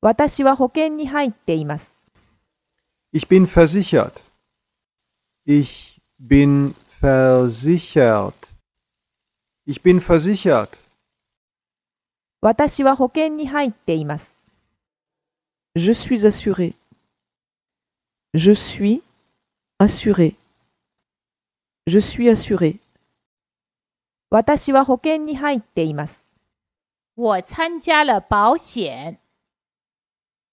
私は保険に入っています。Ich bin versichert. Ich bin versichert. Ich bin versichert. 私は保険に入っています。Je suis assuré. Je suis assuré. Je suis assuré. 私は保険に入っています。我参加了保险。